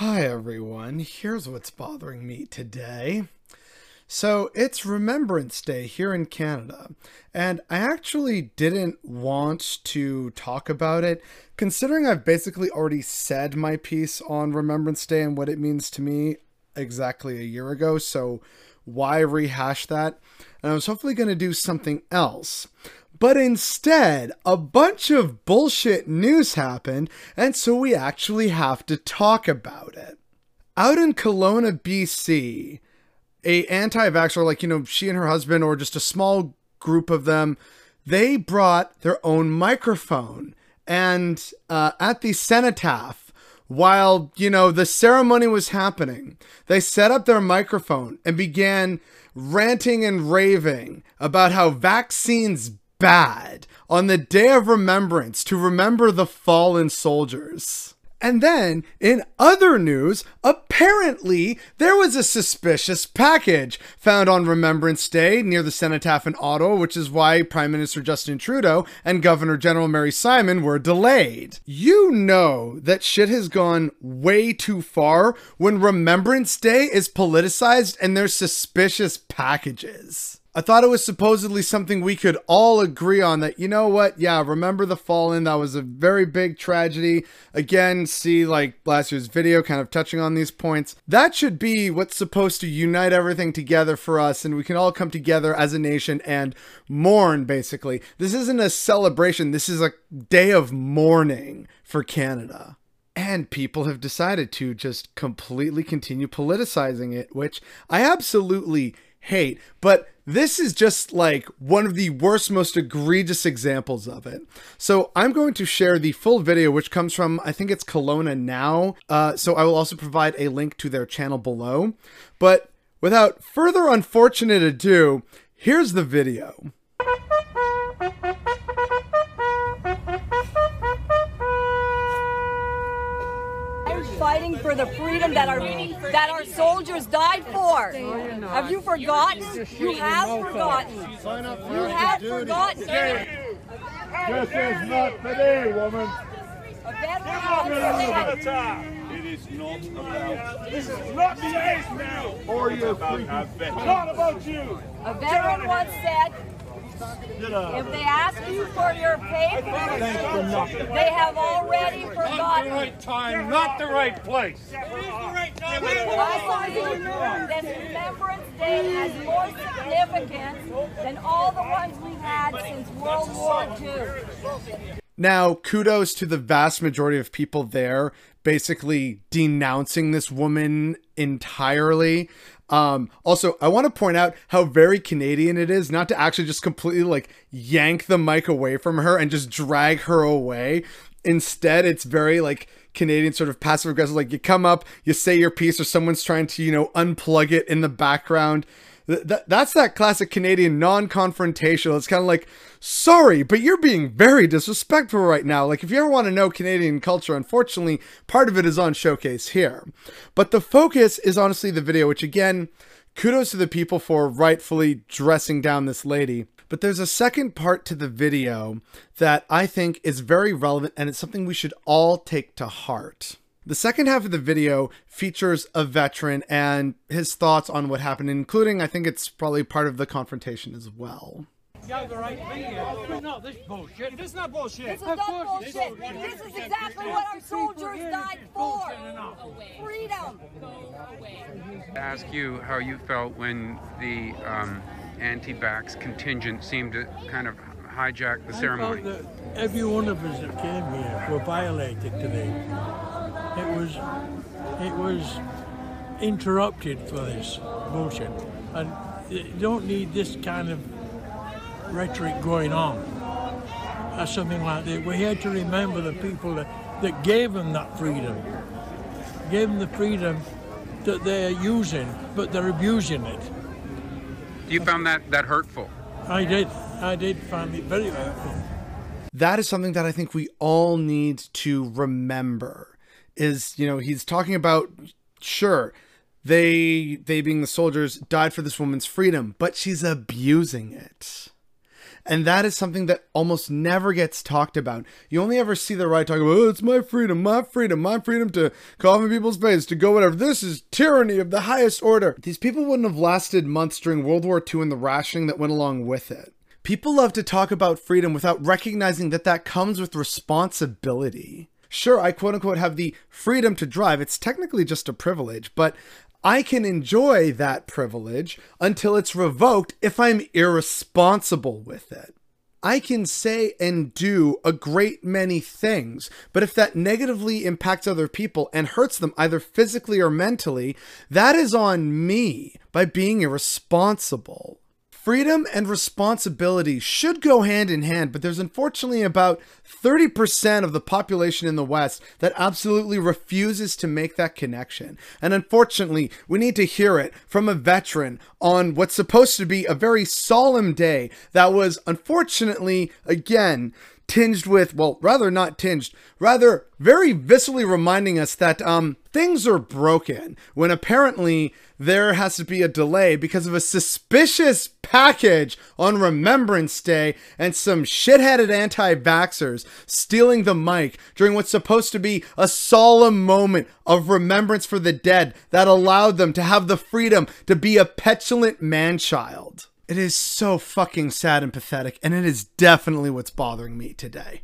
Hi everyone, here's what's bothering me today. So it's Remembrance Day here in Canada, and I actually didn't want to talk about it, considering I've basically already said my piece on Remembrance Day and what it means to me exactly a year ago, so why rehash that? And I was hopefully going to do something else. But instead, a bunch of bullshit news happened, and so we actually have to talk about it. Out in Kelowna, BC, a anti-vaxxer, like, you know, she and her husband, or just a small group of them, they brought their own microphone. And uh, at the cenotaph, while, you know, the ceremony was happening, they set up their microphone and began ranting and raving about how vaccines bad on the day of remembrance to remember the fallen soldiers. And then, in other news, apparently there was a suspicious package found on Remembrance Day near the Cenotaph in Ottawa, which is why Prime Minister Justin Trudeau and Governor General Mary Simon were delayed. You know that shit has gone way too far when Remembrance Day is politicized and there's suspicious packages. I thought it was supposedly something we could all agree on that, you know what? Yeah, remember the fallen. That was a very big tragedy. Again, see like last year's video kind of touching on these points. That should be what's supposed to unite everything together for us and we can all come together as a nation and mourn, basically. This isn't a celebration. This is a day of mourning for Canada. And people have decided to just completely continue politicizing it, which I absolutely hate. But this is just like one of the worst, most egregious examples of it. So I'm going to share the full video, which comes from, I think it's Kelowna Now. Uh, so I will also provide a link to their channel below. But without further unfortunate ado, here's the video. Fighting for the freedom that our that our soldiers died for. Have you forgotten? You have forgotten. You have forgotten. This is not today, woman. A veteran said, It is not about. This is not the age now. Or your freaking. It's not about you. a veteran once said, if they ask you for your papers, they have already forgotten. Not the right time, not the right place. Also, this Remembrance Day has more significance than all the ones we've had since World War II. Now, kudos to the vast majority of people there basically denouncing this woman entirely. Um, also, I want to point out how very Canadian it is not to actually just completely like yank the mic away from her and just drag her away. Instead, it's very like Canadian sort of passive aggressive. Like you come up, you say your piece, or someone's trying to, you know, unplug it in the background. Th- th- that's that classic Canadian non-confrontational. It's kind of like, sorry, but you're being very disrespectful right now. Like if you ever want to know Canadian culture, unfortunately, part of it is on showcase here. But the focus is honestly the video, which again, kudos to the people for rightfully dressing down this lady. But there's a second part to the video that I think is very relevant and it's something we should all take to heart. The second half of the video features a veteran and his thoughts on what happened, including, I think it's probably part of the confrontation as well. got the right video. No, this bullshit. This is not bullshit. This is not bullshit. This is exactly what our soldiers died for. Freedom. ask you how you felt when the um, anti-vax contingent seemed to kind of hijack the ceremony. I felt that every one of us that came here were violated today. It was, it was interrupted for this bullshit, and you don't need this kind of rhetoric going on. Or something like that. We're here to remember the people that, that gave them that freedom, gave them the freedom that they're using, but they're abusing it. You found that that hurtful. I did. I did find it very hurtful. that is something that I think we all need to remember is, you know, he's talking about sure, they they being the soldiers died for this woman's freedom, but she's abusing it. And that is something that almost never gets talked about. You only ever see the right talk about, oh, it's my freedom, my freedom, my freedom to cough in people's face, to go whatever. This is tyranny of the highest order. These people wouldn't have lasted months during World War II and the rationing that went along with it. People love to talk about freedom without recognizing that that comes with responsibility. Sure, I quote unquote have the freedom to drive. It's technically just a privilege, but I can enjoy that privilege until it's revoked if I'm irresponsible with it. I can say and do a great many things, but if that negatively impacts other people and hurts them either physically or mentally, that is on me by being irresponsible. Freedom and responsibility should go hand in hand, but there's unfortunately about 30% of the population in the West that absolutely refuses to make that connection. And unfortunately, we need to hear it from a veteran on what's supposed to be a very solemn day that was unfortunately, again, tinged with, well, rather not tinged, rather very viscerally reminding us that um, things are broken when apparently there has to be a delay because of a suspicious package on Remembrance Day and some shitheaded anti vaxxers stealing the mic during what's supposed to be a solemn moment of remembrance for the dead that allowed them to have the freedom to be a petulant man child. It is so fucking sad and pathetic, and it is definitely what's bothering me today.